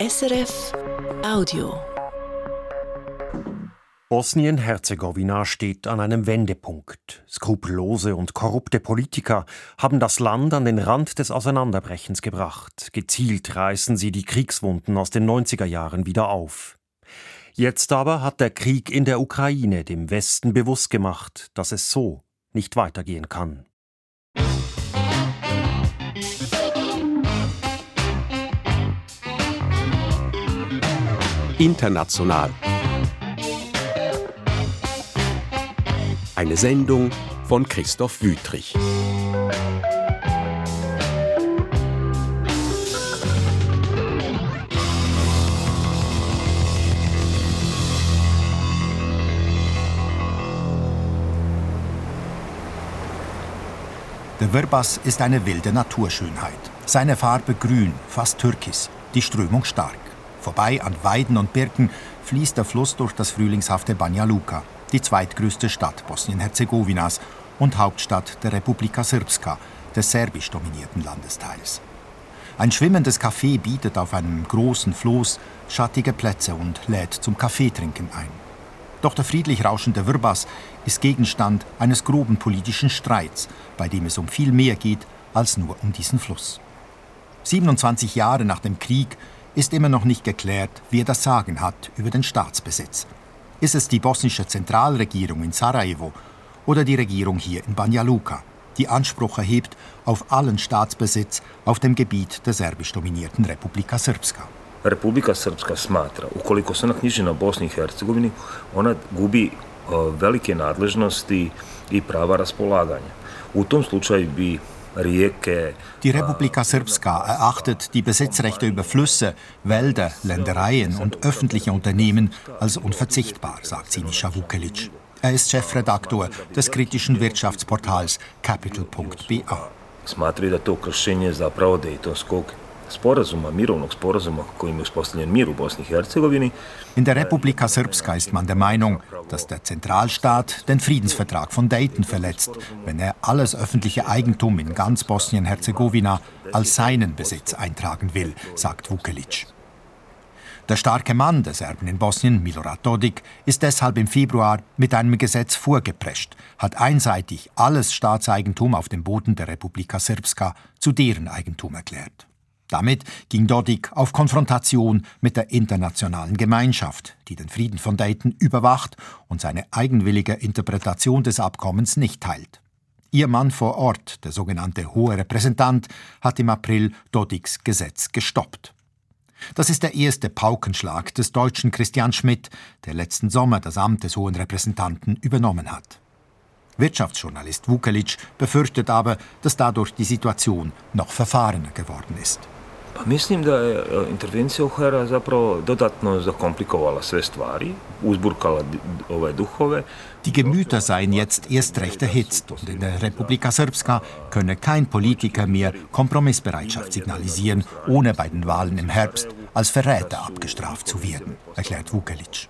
SRF Audio. Bosnien-Herzegowina steht an einem Wendepunkt. Skrupellose und korrupte Politiker haben das Land an den Rand des Auseinanderbrechens gebracht. Gezielt reißen sie die Kriegswunden aus den 90er Jahren wieder auf. Jetzt aber hat der Krieg in der Ukraine dem Westen bewusst gemacht, dass es so nicht weitergehen kann. International. Eine Sendung von Christoph Wüthrich. Der Wirbas ist eine wilde Naturschönheit. Seine Farbe grün, fast türkis, die Strömung stark. Vorbei an Weiden und Birken fließt der Fluss durch das frühlingshafte Banja Luka, die zweitgrößte Stadt Bosnien-Herzegowinas und Hauptstadt der Republika Srpska, des serbisch dominierten Landesteils. Ein schwimmendes Café bietet auf einem großen Floß schattige Plätze und lädt zum Kaffeetrinken ein. Doch der friedlich rauschende Wirbas ist Gegenstand eines groben politischen Streits, bei dem es um viel mehr geht als nur um diesen Fluss. 27 Jahre nach dem Krieg ist immer noch nicht geklärt, wer das Sagen hat über den Staatsbesitz. Ist es die bosnische Zentralregierung in Sarajevo oder die Regierung hier in Banja Luka, die Anspruch erhebt auf allen Staatsbesitz auf dem Gebiet der serbisch dominierten Republika Srpska? Republika Srpska smatra, ukoliko se ona knjiži na Bosni i Hercegovini, ona gubi velike nadležnosti i prava raspolaganja. U tom slučaju bi die Republika Srpska erachtet die Besitzrechte über Flüsse, Wälder, Ländereien und öffentliche Unternehmen als unverzichtbar, sagt Sinisa Vukelic. Er ist Chefredaktor des kritischen Wirtschaftsportals Capital.ba. Sporazuma, mirovnog sporazuma kojim je uspostavljen mir u Bosni i Hercegovini. In der Republika Srpska ist man der Meinung, dass der Zentralstaat den Friedensvertrag von Dayton verletzt, wenn er alles öffentliche Eigentum in ganz Bosnien-Herzegowina als seinen Besitz eintragen will, sagt Vukelic. Der starke Mann der Serben in Bosnien, Milorad Dodik, ist deshalb im Februar mit einem Gesetz vorgeprescht, hat einseitig alles Staatseigentum auf dem Boden der Republika Srpska zu deren Eigentum erklärt. Damit ging Dodik auf Konfrontation mit der internationalen Gemeinschaft, die den Frieden von Dayton überwacht und seine eigenwillige Interpretation des Abkommens nicht teilt. Ihr Mann vor Ort, der sogenannte Hohe Repräsentant, hat im April Dodiks Gesetz gestoppt. Das ist der erste Paukenschlag des deutschen Christian Schmidt, der letzten Sommer das Amt des Hohen Repräsentanten übernommen hat. Wirtschaftsjournalist Vukelic befürchtet aber, dass dadurch die Situation noch verfahrener geworden ist. Pa mislim da je intervencija UHR zapravo dodatno zakomplikovala sve stvari, uzburkala ove duhove. Die Gemüter seien jetzt erst recht erhitzt und in der Republika Srpska könne kein Politiker mehr Kompromissbereitschaft signalisieren, ohne bei den Wahlen im Herbst als Verräter abgestraft zu werden, erklärt Vukelic.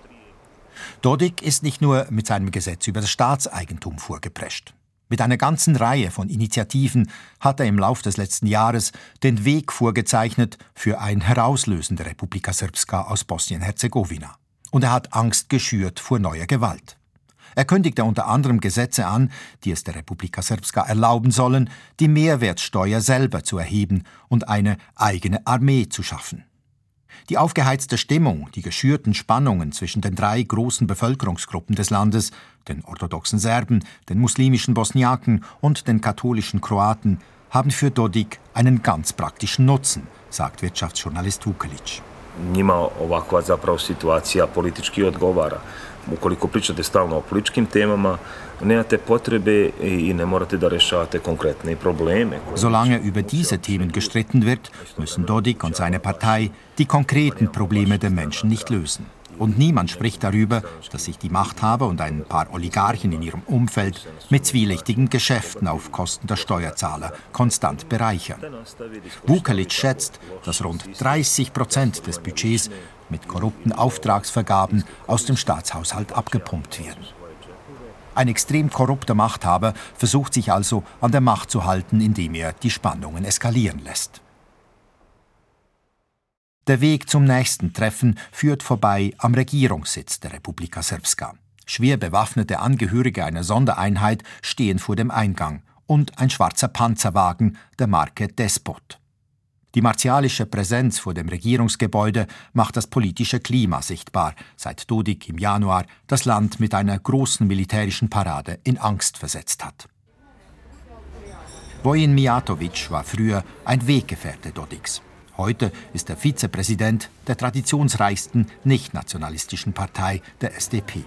Dodik ist nicht nur mit seinem Gesetz über das Staatseigentum vorgeprescht. Mit einer ganzen Reihe von Initiativen hat er im Lauf des letzten Jahres den Weg vorgezeichnet für ein Herauslösen der Republika Srpska aus Bosnien-Herzegowina. Und er hat Angst geschürt vor neuer Gewalt. Er kündigte unter anderem Gesetze an, die es der Republika Srpska erlauben sollen, die Mehrwertsteuer selber zu erheben und eine eigene Armee zu schaffen. Die aufgeheizte Stimmung, die geschürten Spannungen zwischen den drei großen Bevölkerungsgruppen des Landes, den orthodoxen Serben, den muslimischen Bosniaken und den katholischen Kroaten, haben für Dodik einen ganz praktischen Nutzen, sagt Wirtschaftsjournalist Vukelic. Njima ovakva zapravo situacija politički odgovara. Ukoliko pričate stalno o političkim temama, ne. Solange über diese Themen gestritten wird, müssen Dodik und seine Partei die konkreten Probleme der Menschen nicht lösen. Und niemand spricht darüber, dass sich die Machthaber und ein paar Oligarchen in ihrem Umfeld mit zwielichtigen Geschäften auf Kosten der Steuerzahler konstant bereichern. Vukalic schätzt, dass rund 30 Prozent des Budgets mit korrupten Auftragsvergaben aus dem Staatshaushalt abgepumpt werden. Ein extrem korrupter Machthaber versucht sich also an der Macht zu halten, indem er die Spannungen eskalieren lässt. Der Weg zum nächsten Treffen führt vorbei am Regierungssitz der Republika Srpska. Schwer bewaffnete Angehörige einer Sondereinheit stehen vor dem Eingang und ein schwarzer Panzerwagen der Marke Despot. Die martialische Präsenz vor dem Regierungsgebäude macht das politische Klima sichtbar, seit Dodik im Januar das Land mit einer großen militärischen Parade in Angst versetzt hat. Vojin Mijatovic war früher ein Weggefährte Dodiks. Heute ist er Vizepräsident der traditionsreichsten nicht-nationalistischen Partei, der SDP.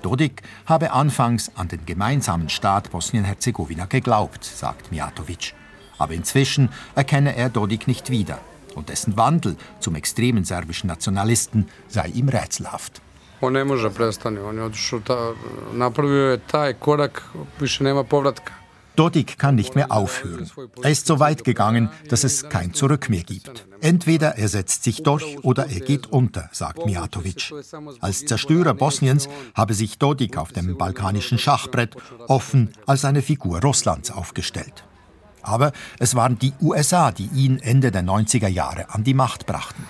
Dodik habe anfangs an den gemeinsamen Staat Bosnien-Herzegowina geglaubt, sagt Mijatovic. Aber inzwischen erkenne er Dodik nicht wieder und dessen Wandel zum extremen serbischen Nationalisten sei ihm rätselhaft. On ne može prestani, on je otišao, napravio je taj korak, više nema povratka. Dodik kann nicht mehr aufhören. Er ist so weit gegangen, dass es kein Zurück mehr gibt. Entweder er setzt sich durch oder er geht unter, sagt Mijatovic. Als Zerstörer Bosniens habe sich Dodik auf dem balkanischen Schachbrett offen als eine Figur Russlands aufgestellt. Aber es waren die USA, die ihn Ende der 90er Jahre an die Macht brachten.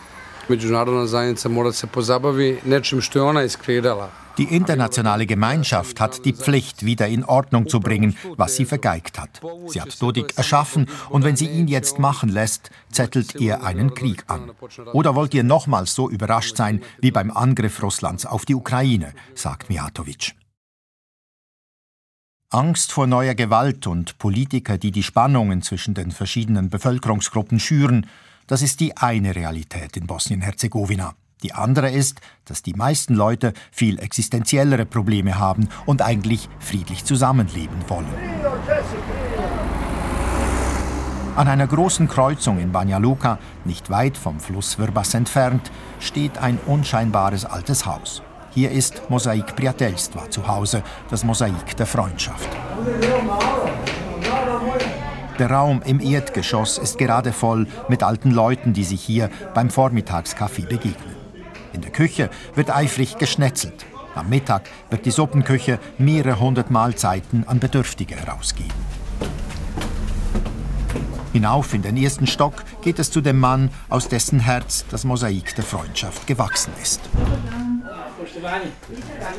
Međunarodna zajednica mora se pozabavi nečim što je ona iskreirala. Die internationale Gemeinschaft hat die Pflicht, wieder in Ordnung zu bringen, was sie vergeigt hat. Sie hat Dodik erschaffen und wenn sie ihn jetzt machen lässt, zettelt er einen Krieg an. Oder wollt ihr nochmals so überrascht sein wie beim Angriff Russlands auf die Ukraine, sagt Mijatovic. Angst vor neuer Gewalt und Politiker, die die Spannungen zwischen den verschiedenen Bevölkerungsgruppen schüren, das ist die eine Realität in Bosnien-Herzegowina. Die andere ist, dass die meisten Leute viel existenziellere Probleme haben und eigentlich friedlich zusammenleben wollen. An einer großen Kreuzung in Banja Luka, nicht weit vom Fluss Vrbas entfernt, steht ein unscheinbares altes Haus. Hier ist Mosaik Priateljstva zu Hause, das Mosaik der Freundschaft. Der Raum im Erdgeschoss ist gerade voll mit alten Leuten, die sich hier beim Vormittagskaffee begegnen. In der Küche wird eifrig geschnetzelt. Am Mittag wird die Suppenküche mehrere hundert Mahlzeiten an Bedürftige herausgeben. Hinauf in den ersten Stock geht es zu dem Mann, aus dessen Herz das Mosaik der Freundschaft gewachsen ist.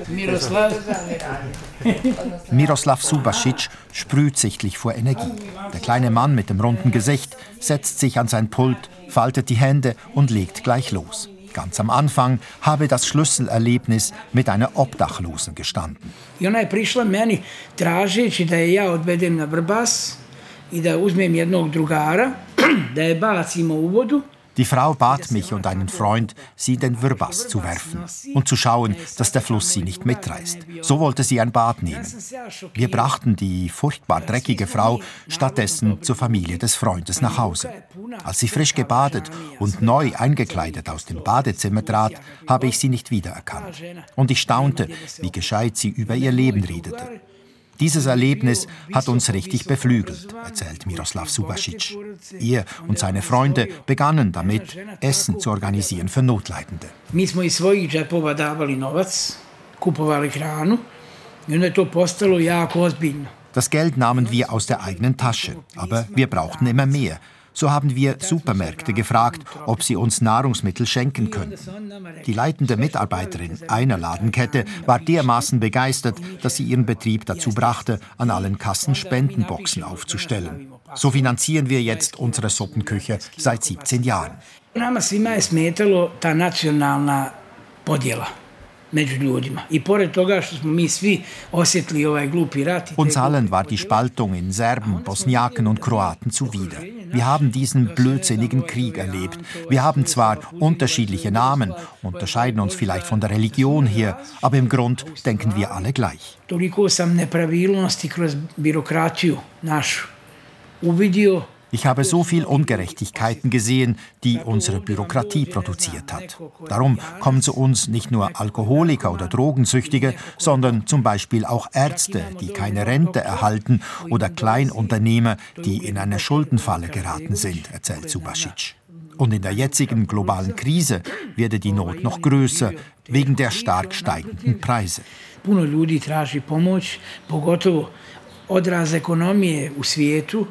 Miroslav. Miroslav Subasic sprüht sichtlich vor Energie. Der kleine Mann mit dem runden Gesicht setzt sich an sein Pult, faltet die Hände und legt gleich los. Ganz am Anfang habe das Schlüsselerlebnis mit einer Obdachlosen gestanden. I ona je prišla meni tražeći da je ja odvedem na Vrbas i da uzmem jednog drugara, da je bacimo u die Frau bat mich und einen Freund, sie den Wirbas zu werfen und zu schauen, dass der Fluss sie nicht mitreißt. So wollte sie ein Bad nehmen. Wir brachten die furchtbar dreckige Frau stattdessen zur Familie des Freundes nach Hause. Als sie frisch gebadet und neu eingekleidet aus dem Badezimmer trat, habe ich sie nicht wiedererkannt. Und ich staunte, wie gescheit sie über ihr Leben redete. Dieses Erlebnis hat uns richtig beflügelt, erzählt Miroslav Subasic. Er und seine Freunde begannen damit, Essen zu organisieren für Notleidende. Das Geld nahmen wir aus der eigenen Tasche, aber wir brauchten immer mehr. So haben wir Supermärkte gefragt, ob sie uns Nahrungsmittel schenken können. Die leitende Mitarbeiterin einer Ladenkette war dermaßen begeistert, dass sie ihren Betrieb dazu brachte, an allen Kassen Spendenboxen aufzustellen. So finanzieren wir jetzt unsere Suppenküche seit 17 Jahren. Nama svima je smetalo među ljudima. I pored toga što smo mi svi osjetili ovaj glupi rat... Uns allen war die Spaltung in Serben, Bosniaken und Kroaten zuwider. Wir haben diesen blödsinnigen Krieg erlebt. Wir haben zwar unterschiedliche Namen, unterscheiden uns vielleicht von der Religion her, aber im Grund denken wir alle gleich. Toliko sam nepravilnosti kroz birokratiju našu uvidio ich habe so viel Ungerechtigkeiten gesehen, die unsere Bürokratie produziert hat. Darum kommen zu uns nicht nur Alkoholiker oder Drogensüchtige, sondern zum Beispiel auch Ärzte, die keine Rente erhalten oder Kleinunternehmer, die in eine Schuldenfalle geraten sind, erzählt Subasic. Und in der jetzigen globalen Krise werde die Not noch größer wegen der stark steigenden Preise. Puno ljudi traži pomoć, pogotovo odraz ekonomije u svijetu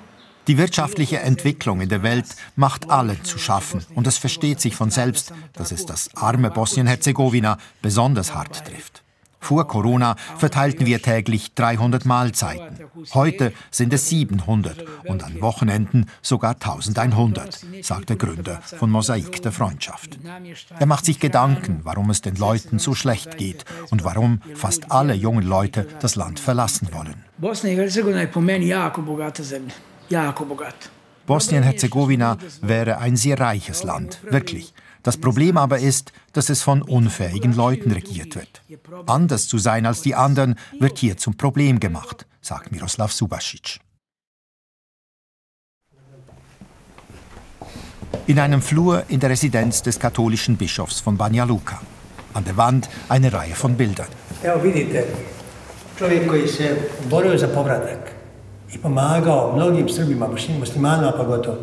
Die wirtschaftliche Entwicklung in der Welt macht allen zu schaffen und es versteht sich von selbst, dass es das arme Bosnien-Herzegowina besonders hart trifft. Vor Corona verteilten wir täglich 300 Mahlzeiten. Heute sind es 700 und an Wochenenden sogar 1100, sagt der Gründer von Mosaik der Freundschaft. Er macht sich Gedanken, warum es den Leuten so schlecht geht und warum fast alle jungen Leute das Land verlassen wollen. Bosnien-Herzegowina wäre ein sehr reiches Land, wirklich. Das Problem aber ist, dass es von unfähigen Leuten regiert wird. Anders zu sein als die anderen wird hier zum Problem gemacht, sagt Miroslav Subasic. In einem Flur in der Residenz des katholischen Bischofs von Banja Luka. An der Wand eine Reihe von Bildern. Evo vidite, čovjek koji se borio za povratak i pomagao mnogim Srbima, muslimanima pogotovo,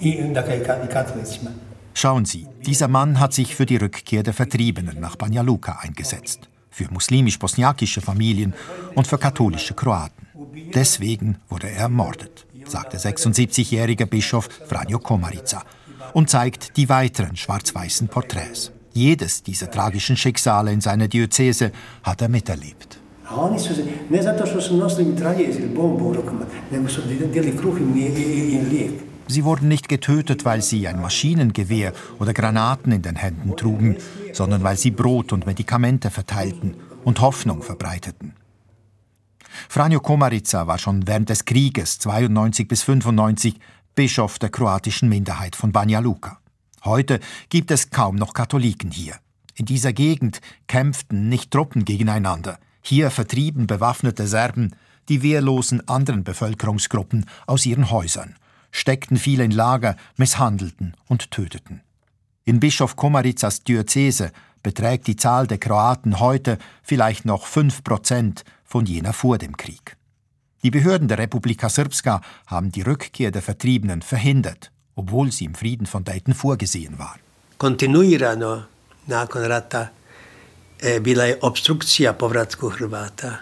i, dakle, i katolicima. Schauen Sie, dieser Mann hat sich für die Rückkehr der Vertriebenen nach Banja Luka eingesetzt, für muslimisch-bosniakische Familien und für katholische Kroaten. Deswegen wurde er ermordet, sagt der 76-jährige Bischof Franjo Komarica und zeigt die weiteren schwarz-weißen Porträts. Jedes dieser tragischen Schicksale in seiner Diözese hat er miterlebt. Oni su se, ne zato što su nosili mitraljez ili bombu u rukama, nego su dijeli kruh i lijek. Sie wurden nicht getötet, weil sie ein Maschinengewehr oder Granaten in den Händen trugen, sondern weil sie Brot und Medikamente verteilten und Hoffnung verbreiteten. Franjo Komarica war schon während des Krieges 92 bis 95 Bischof der kroatischen Minderheit von Banja Luka. Heute gibt es kaum noch Katholiken hier. In dieser Gegend kämpften nicht Truppen gegeneinander. Hier vertrieben bewaffnete Serben die wehrlosen anderen Bevölkerungsgruppen aus ihren Häusern steckten viele in Lager, misshandelten und töteten. In Bischof Komaricas Diözese beträgt die Zahl der Kroaten heute vielleicht noch fünf Prozent von jener vor dem Krieg. Die Behörden der Republika Srpska haben die Rückkehr der Vertriebenen verhindert, obwohl sie im Frieden von Dayton vorgesehen war. Kontinuirano nakon rata bila je obstrukcija povratku Hrvata.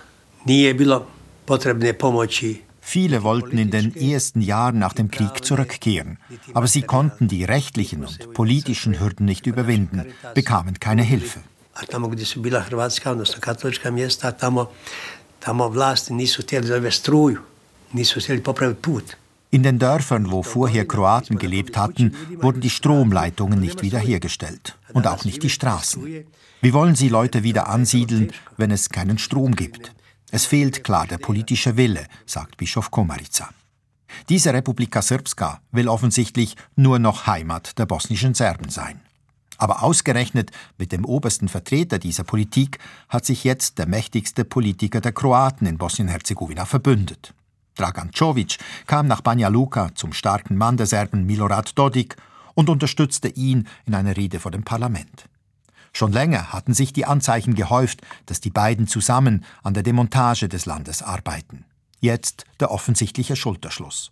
Nije bilo potrebne pomoći Viele wollten in den ersten Jahren nach dem Krieg zurückkehren, aber sie konnten die rechtlichen und politischen Hürden nicht überwinden, bekamen keine Hilfe. In den Dörfern, wo vorher Kroaten gelebt hatten, wurden die Stromleitungen nicht wiederhergestellt und auch nicht die Straßen. Wie wollen sie Leute wieder ansiedeln, wenn es keinen Strom gibt? Es fehlt klar der politische Wille, sagt Bischof Komarica. Diese Republika Srpska will offensichtlich nur noch Heimat der bosnischen Serben sein. Aber ausgerechnet mit dem obersten Vertreter dieser Politik hat sich jetzt der mächtigste Politiker der Kroaten in Bosnien-Herzegowina verbündet. Dragan Čović kam nach Banja Luka zum starken Mann der Serben Milorad Dodik und unterstützte ihn in einer Rede vor dem Parlament. Schon länger hatten sich die Anzeichen gehäuft, dass die beiden zusammen an der Demontage des Landes arbeiten. Jetzt der offensichtliche Schulterschluss.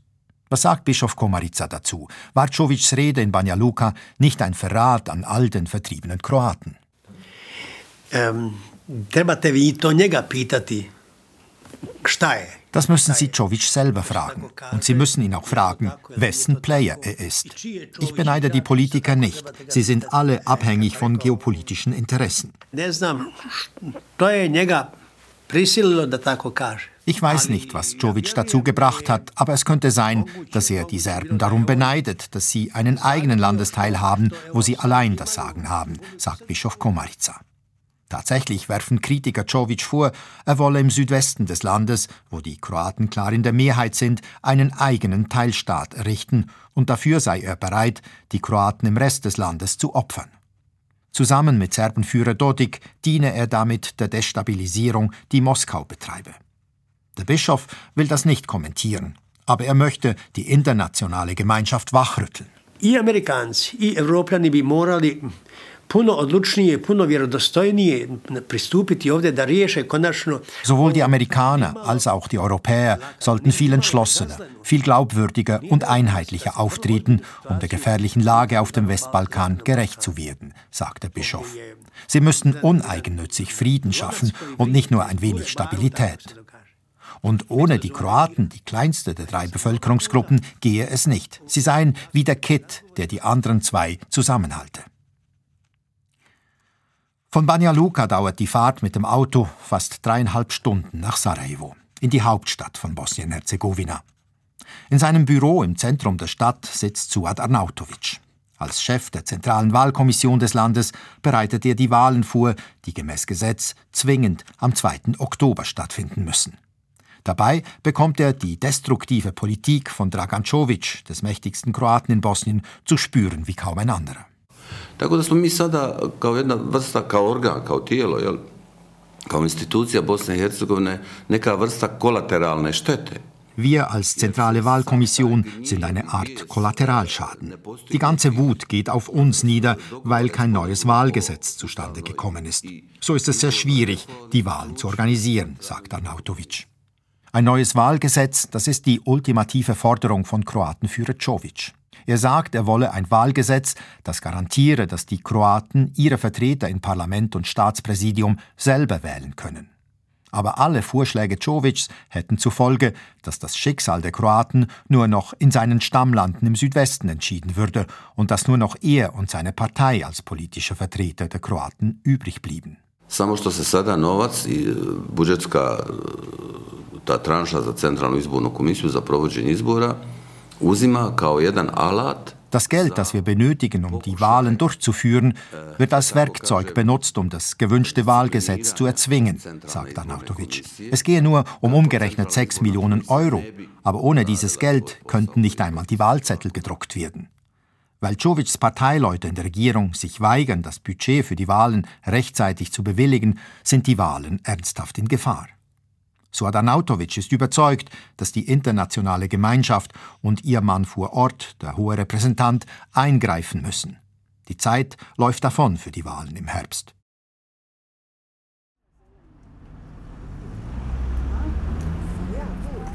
Was sagt Bischof Komarica dazu? War Čovićs Rede in Banja Luka nicht ein Verrat an all den vertriebenen Kroaten? Um, trebate vi to njega pitati das müssen Sie Jovic selber fragen. Und Sie müssen ihn auch fragen, wessen Player er ist. Ich beneide die Politiker nicht. Sie sind alle abhängig von geopolitischen Interessen. Ich weiß nicht, was Jovic dazu gebracht hat, aber es könnte sein, dass er die Serben darum beneidet, dass sie einen eigenen Landesteil haben, wo sie allein das Sagen haben, sagt Bischof Komarica. Tatsächlich werfen Kritiker Čović vor, er wolle im Südwesten des Landes, wo die Kroaten klar in der Mehrheit sind, einen eigenen Teilstaat errichten und dafür sei er bereit, die Kroaten im Rest des Landes zu opfern. Zusammen mit Serbenführer Dodik diene er damit der Destabilisierung, die Moskau betreibe. Der Bischof will das nicht kommentieren, aber er möchte die internationale Gemeinschaft wachrütteln. I Amerikanci i Evropljani bi morali puno odlučnije, puno vjerodostojnije pristupiti ovdje da riješe konačno... Sowohl die Amerikaner als auch die Europäer sollten viel entschlossener, viel glaubwürdiger und einheitlicher auftreten, um der gefährlichen Lage auf dem Westbalkan gerecht zu werden, sagt der Bischof. Sie müssten uneigennützig Frieden schaffen und nicht nur ein wenig Stabilität. Und ohne die Kroaten, die kleinste der drei Bevölkerungsgruppen, gehe es nicht. Sie seien wie der Kitt, der die anderen zwei zusammenhalte. Von Banja Luka dauert die Fahrt mit dem Auto fast dreieinhalb Stunden nach Sarajevo, in die Hauptstadt von Bosnien-Herzegowina. In seinem Büro im Zentrum der Stadt sitzt Suad Arnautovic. Als Chef der zentralen Wahlkommission des Landes bereitet er die Wahlen vor, die gemäß Gesetz zwingend am 2. Oktober stattfinden müssen. Dabei bekommt er die destruktive Politik von Dragan Čović, des mächtigsten Kroaten in Bosnien, zu spüren wie kaum ein anderer. Tako da smo mi sada kao jedna vrsta, kao organ, kao tijelo, jel, kao institucija Bosne i Hercegovine, neka vrsta kolateralne štete. Wir als zentrale Wahlkommission sind eine Art Kollateralschaden. Die ganze Wut geht auf uns nieder, weil kein neues Wahlgesetz zustande gekommen ist. So ist es sehr schwierig, die Wahlen zu organisieren, sagt Arnautovic. Ein neues Wahlgesetz, das ist die ultimative Forderung von Kroatenführer Čović. Er sagt, er wolle ein Wahlgesetz, das garantiere, dass die Kroaten ihre Vertreter in Parlament und Staatspräsidium selber wählen können. Aber alle Vorschläge Čovićs hätten zur Folge, dass das Schicksal der Kroaten nur noch in seinen Stammlanden im Südwesten entschieden würde und dass nur noch er und seine Partei als politische Vertreter der Kroaten übrig blieben. Samo što se sada novac i e, budžetska e, ta tranša za centralnu izbornu komisiju za provođenje izbora uzima kao jedan alat Das Geld, das wir benötigen, um die Wahlen durchzuführen, wird als Werkzeug benutzt, um das gewünschte Wahlgesetz zu erzwingen, sagt Arnautovic. Es gehe nur um umgerechnet 6 Millionen Euro, aber ohne dieses Geld könnten nicht einmal die Wahlzettel gedruckt werden. Weil Čovićs Parteileute in der Regierung sich weigern, das Budget für die Wahlen rechtzeitig zu bewilligen, sind die Wahlen ernsthaft in Gefahr. Suad Arnautovic ist überzeugt, dass die internationale Gemeinschaft und ihr Mann vor Ort, der hohe Repräsentant, eingreifen müssen. Die Zeit läuft davon für die Wahlen im Herbst.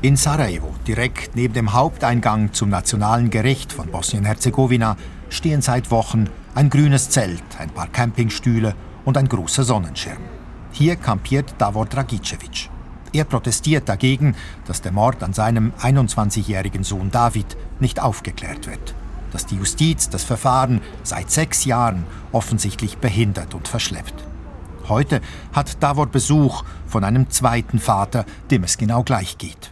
In Sarajevo, direkt neben dem Haupteingang zum Nationalen Gericht von Bosnien-Herzegowina, stehen seit Wochen ein grünes Zelt, ein paar Campingstühle und ein großer Sonnenschirm. Hier kampiert Davor Dragicevic. Er protestiert dagegen, dass der Mord an seinem 21-jährigen Sohn David nicht aufgeklärt wird. Dass die Justiz das Verfahren seit sechs Jahren offensichtlich behindert und verschleppt. Heute hat Davor Besuch von einem zweiten Vater, dem es genau gleich geht.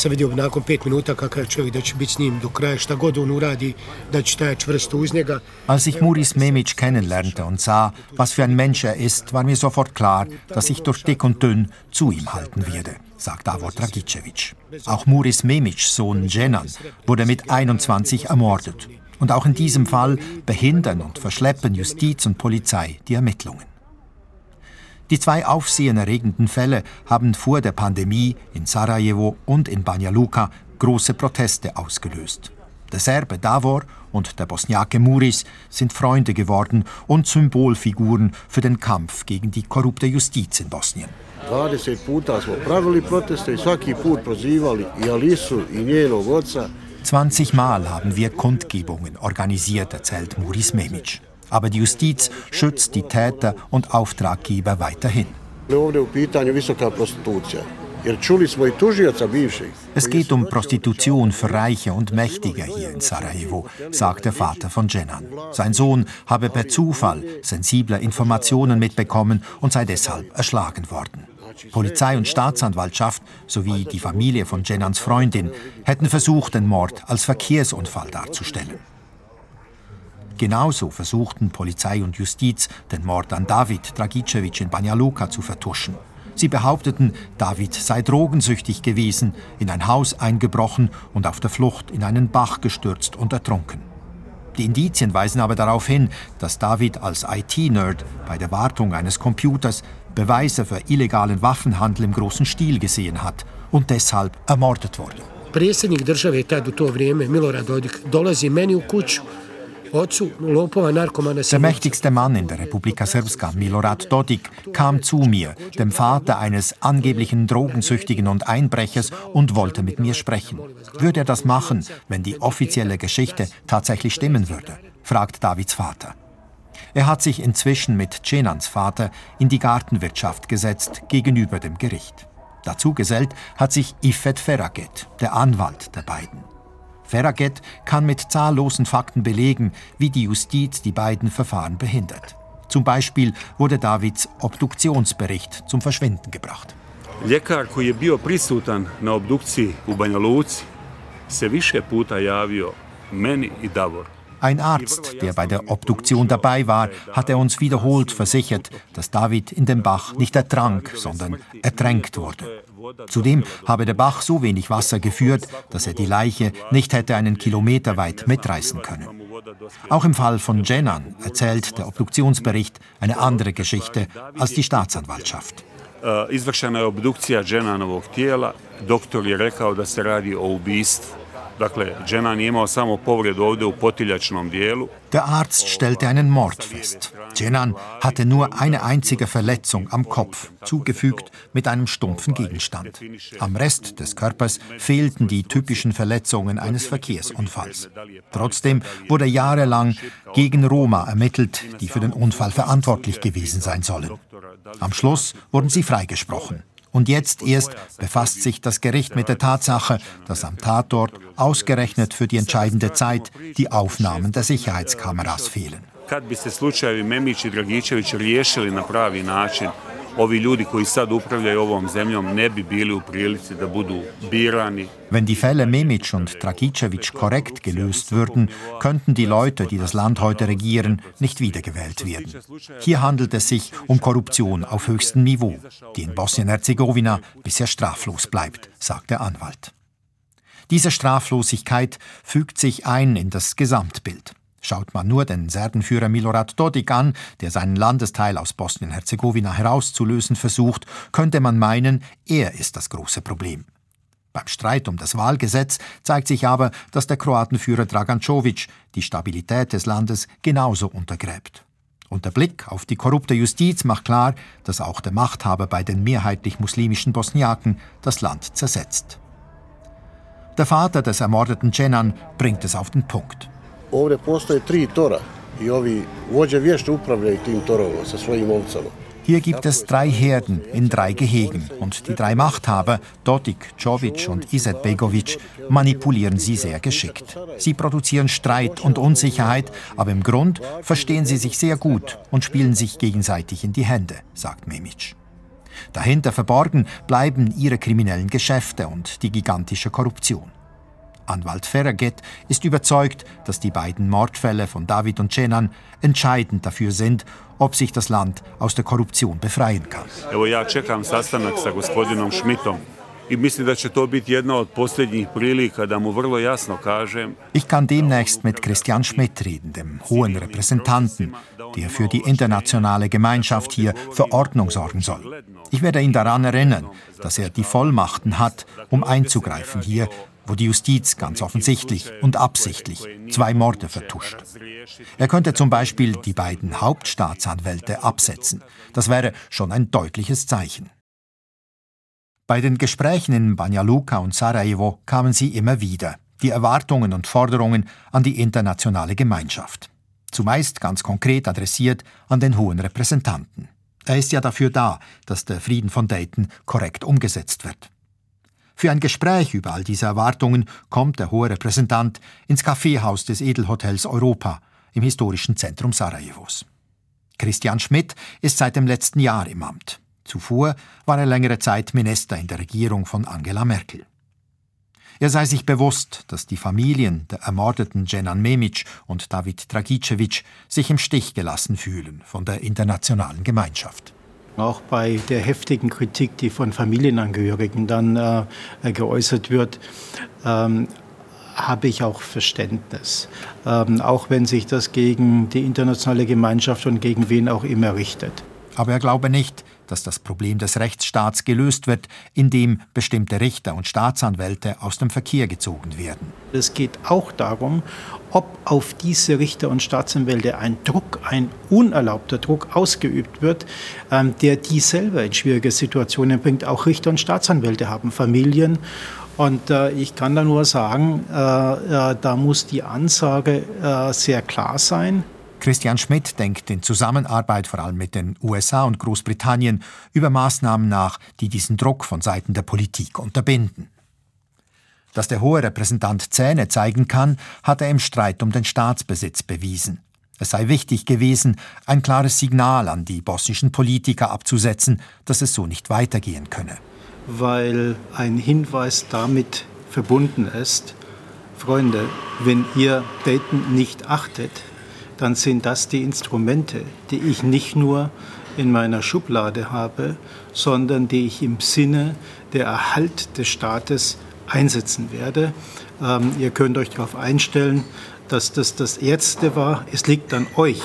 Sam vidio nakon pet minuta kakav čovjek da će biti s njim do kraja, šta god on uradi, da će taj čvrsto uz njega. Als ich Muris Memic kennenlernte und sah, was für ein Mensch er ist, war mir sofort klar, dass ich durch dick und dünn zu ihm halten werde, sagt Davor Dragicevic. Auch Muris Memics Sohn Jenan wurde mit 21 ermordet. Und auch in diesem Fall behindern und verschleppen Justiz und Polizei die Ermittlungen. Die zwei aufsehenerregenden Fälle haben vor der Pandemie in Sarajevo und in Banja Luka große Proteste ausgelöst. Der Serbe Davor und der Bosniake Muris sind Freunde geworden und Symbolfiguren für den Kampf gegen die korrupte Justiz in Bosnien. 20 puta smo pravili proteste i svaki put prozivali i Alisu i njenog oca. 20 Mal haben wir Kundgebungen organisiert, erzählt Muris Memic. Aber die Justiz schützt die Täter und Auftraggeber weiterhin. Es geht um Prostitution für Reiche und Mächtige hier in Sarajevo, sagt der Vater von Jenan. Sein Sohn habe per Zufall sensible Informationen mitbekommen und sei deshalb erschlagen worden. Polizei und Staatsanwaltschaft sowie die Familie von Jenans Freundin hätten versucht, den Mord als Verkehrsunfall darzustellen. Genauso versuchten Polizei und Justiz, den Mord an David Dragicevic in Banja Luka zu vertuschen. Sie behaupteten, David sei drogensüchtig gewesen, in ein Haus eingebrochen und auf der Flucht in einen Bach gestürzt und ertrunken. Die Indizien weisen aber darauf hin, dass David als IT-Nerd bei der Wartung eines Computers Beweise für illegalen Waffenhandel im großen Stil gesehen hat und deshalb ermordet wurde. Predsjednik države tad u to vrijeme, Milorad Dodik, dolazi meni u kuću Der mächtigste Mann in der Republika Srpska, Milorad Dodik, kam zu mir, dem Vater eines angeblichen Drogensüchtigen und Einbrechers, und wollte mit mir sprechen. Würde er das machen, wenn die offizielle Geschichte tatsächlich stimmen würde? fragt Davids Vater. Er hat sich inzwischen mit Cenans Vater in die Gartenwirtschaft gesetzt gegenüber dem Gericht. Dazu gesellt hat sich Ifet Ferraget, der Anwalt der beiden. Ferraget kann mit zahllosen Fakten belegen, wie die Justiz die beiden Verfahren behindert. Zum Beispiel wurde Davids Obduktionsbericht zum Verschwinden gebracht. Ljekar koji je bio prisutan na obdukciji Banja Luci se više puta javio meni i Davor. Ein Arzt, der bei der Obduktion dabei war, hatte uns wiederholt versichert, dass David in dem Bach nicht ertrank, sondern ertränkt wurde. Zudem habe der Bach so wenig Wasser geführt, dass er die Leiche nicht hätte einen Kilometer weit mitreißen können. Auch im Fall von Jenan erzählt der Obduktionsbericht eine andere Geschichte als die Staatsanwaltschaft. Izvršena je obdukcija Jenanovog tijela. Doktor je rekao da se radi o ubistvu. Der Arzt stellte einen Mord fest. Jenan hatte nur eine einzige Verletzung am Kopf, zugefügt mit einem stumpfen Gegenstand. Am Rest des Körpers fehlten die typischen Verletzungen eines Verkehrsunfalls. Trotzdem wurde jahrelang gegen Roma ermittelt, die für den Unfall verantwortlich gewesen sein sollen. Am Schluss wurden sie freigesprochen. Und jetzt erst befasst sich das Gericht mit der Tatsache, dass am Tatort ausgerechnet für die entscheidende Zeit die Aufnahmen der Sicherheitskameras fehlen. Ovi ljudi koji sad upravljaju ovom zemljom ne bi bili u prilici da budu birani. Wenn die Fälle Memic und Dragicevic korrekt gelöst würden, könnten die Leute, die das Land heute regieren, nicht wiedergewählt werden. Hier handelt es sich um Korruption auf höchstem Niveau, die in Bosnien-Herzegowina bisher straflos bleibt, sagt der Anwalt. Diese Straflosigkeit fügt sich ein in das Gesamtbild. Schaut man nur den Serbenführer Milorad Dodik an, der seinen Landesteil aus Bosnien-Herzegowina herauszulösen versucht, könnte man meinen, er ist das große Problem. Beim Streit um das Wahlgesetz zeigt sich aber, dass der Kroatenführer Dragan Čović die Stabilität des Landes genauso untergräbt. Und der Blick auf die korrupte Justiz macht klar, dass auch der Machthaber bei den mehrheitlich muslimischen Bosniaken das Land zersetzt. Der Vater des ermordeten Cenan bringt es auf den Punkt. Ovdje postoje tri tora i ovi vođe vješto upravljaju tim torovima sa svojim ovcama. Hier gibt es drei Herden in drei Gehegen und die drei Machthaber, Dodik, Jovic und Izetbegovic, manipulieren sie sehr geschickt. Sie produzieren Streit und Unsicherheit, aber im Grund verstehen sie sich sehr gut und spielen sich gegenseitig in die Hände, sagt Memic. Dahinter verborgen bleiben ihre kriminellen Geschäfte und die gigantische Korruption. Anwalt Ferraget ist überzeugt, dass die beiden Mordfälle von David und Cenan entscheidend dafür sind, ob sich das Land aus der Korruption befreien kann. Evo ja čekam sastanak sa gospodinom Schmidtom i mislim da će to biti jedna od posljednjih prilika da mu vrlo jasno kažem. Ich kann demnächst mit Christian Schmidt reden, dem hohen Repräsentanten, der für die internationale Gemeinschaft hier für Ordnung sorgen soll. Ich werde ihn daran erinnern, dass er die Vollmachten hat, um einzugreifen hier, wo die Justiz ganz offensichtlich und absichtlich zwei Morde vertuscht. Er könnte zum Beispiel die beiden Hauptstaatsanwälte absetzen. Das wäre schon ein deutliches Zeichen. Bei den Gesprächen in Banja Luka und Sarajevo kamen sie immer wieder, die Erwartungen und Forderungen an die internationale Gemeinschaft. Zumeist ganz konkret adressiert an den hohen Repräsentanten. Er ist ja dafür da, dass der Frieden von Dayton korrekt umgesetzt wird. Für ein Gespräch über all diese Erwartungen kommt der hohe Repräsentant ins Kaffeehaus des Edelhotels Europa im historischen Zentrum Sarajevos. Christian Schmidt ist seit dem letzten Jahr im Amt. Zuvor war er längere Zeit Minister in der Regierung von Angela Merkel. Er sei sich bewusst, dass die Familien der ermordeten Jenan Memic und David Dragicevic sich im Stich gelassen fühlen von der internationalen Gemeinschaft. Auch bei der heftigen Kritik, die von Familienangehörigen dann äh, geäußert wird, ähm, habe ich auch Verständnis. Ähm, auch wenn sich das gegen die internationale Gemeinschaft und gegen wen auch immer richtet. Aber er glaube nicht, dass das Problem des Rechtsstaats gelöst wird, indem bestimmte Richter und Staatsanwälte aus dem Verkehr gezogen werden. Es geht auch darum, ob auf diese Richter und Staatsanwälte ein Druck, ein unerlaubter Druck ausgeübt wird, ähm, der die selber in schwierige Situationen bringt. Auch Richter und Staatsanwälte haben Familien. Und äh, ich kann da nur sagen, äh, äh, da muss die Ansage sehr klar sein. Christian Schmidt denkt in Zusammenarbeit vor allem mit den USA und Großbritannien über Maßnahmen nach, die diesen Druck von Seiten der Politik unterbinden. Dass der hohe Repräsentant Zähne zeigen kann, hat er im Streit um den Staatsbesitz bewiesen. Es sei wichtig gewesen, ein klares Signal an die bosnischen Politiker abzusetzen, dass es so nicht weitergehen könne. Weil ein Hinweis damit verbunden ist, Freunde, wenn ihr Dayton nicht achtet, dann sind das die Instrumente, die ich nicht nur in meiner Schublade habe, sondern die ich im Sinne der Erhalt des Staates einsetzen werde. Ähm, ihr könnt euch darauf einstellen, dass das das Erste war. Es liegt an euch,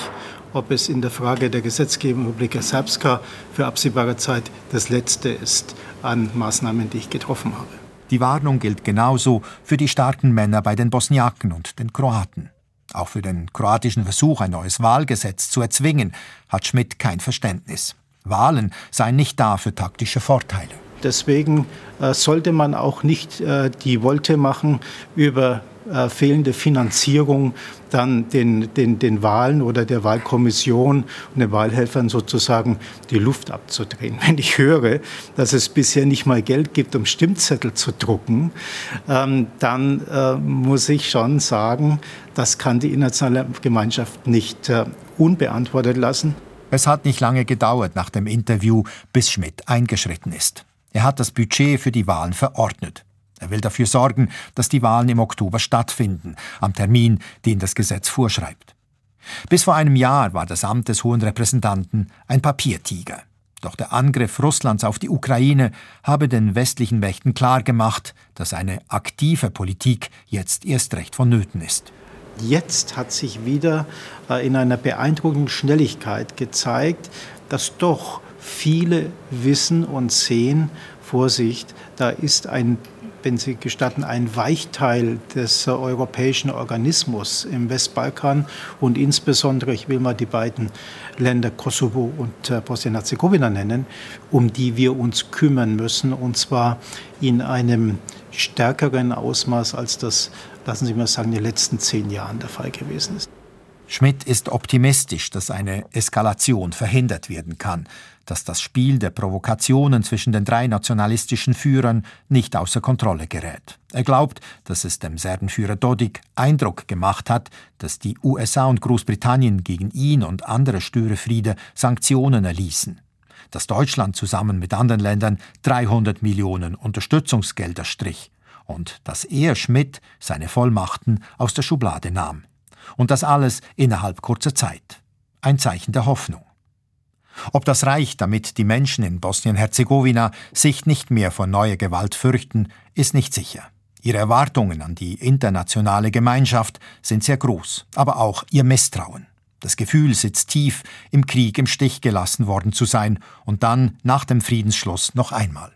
ob es in der Frage der Gesetzgebung Republika Srpska für absehbare Zeit das Letzte ist an Maßnahmen, die ich getroffen habe. Die Warnung gilt genauso für die starken Männer bei den Bosniaken und den Kroaten. Auch für den kroatischen Versuch, ein neues Wahlgesetz zu erzwingen, hat Schmidt kein Verständnis. Wahlen seien nicht da für taktische Vorteile. Deswegen äh, sollte man auch nicht äh, die Wolte machen über äh, fehlende Finanzierung dann den, den, den Wahlen oder der Wahlkommission und den Wahlhelfern sozusagen die Luft abzudrehen. Wenn ich höre, dass es bisher nicht mal Geld gibt, um Stimmzettel zu drucken, ähm, dann äh, muss ich schon sagen, das kann die internationale Gemeinschaft nicht äh, unbeantwortet lassen. Es hat nicht lange gedauert nach dem Interview, bis Schmidt eingeschritten ist. Er hat das Budget für die Wahlen verordnet. Er will dafür sorgen, dass die Wahlen im Oktober stattfinden, am Termin, den das Gesetz vorschreibt. Bis vor einem Jahr war das Amt des Hohen Repräsentanten ein Papiertiger. Doch der Angriff Russlands auf die Ukraine habe den westlichen Mächten klargemacht, dass eine aktive Politik jetzt erst recht vonnöten ist. Jetzt hat sich wieder äh, in einer beeindruckenden Schnelligkeit gezeigt, dass doch viele wissen und sehen, Vorsicht, da ist ein wenn Sie gestatten, ein Weichteil des europäischen Organismus im Westbalkan und insbesondere, ich will mal die beiden Länder Kosovo und äh, Bosnien-Herzegowina nennen, um die wir uns kümmern müssen, und zwar in einem stärkeren Ausmaß, als das, lassen Sie mal sagen, in den letzten zehn Jahren der Fall gewesen ist. Schmidt ist optimistisch, dass eine Eskalation verhindert werden kann, dass das Spiel der Provokationen zwischen den drei nationalistischen Führern nicht außer Kontrolle gerät. Er glaubt, dass es dem Serbenführer Dodik Eindruck gemacht hat, dass die USA und Großbritannien gegen ihn und andere Störefriede Sanktionen erließen, dass Deutschland zusammen mit anderen Ländern 300 Millionen Unterstützungsgelder strich und dass er Schmidt seine Vollmachten aus der Schublade nahm. Und das alles innerhalb kurzer Zeit. Ein Zeichen der Hoffnung. Ob das reicht, damit die Menschen in Bosnien-Herzegowina sich nicht mehr vor neuer Gewalt fürchten, ist nicht sicher. Ihre Erwartungen an die internationale Gemeinschaft sind sehr groß, aber auch ihr Misstrauen. Das Gefühl sitzt tief, im Krieg im Stich gelassen worden zu sein und dann nach dem Friedensschluss noch einmal.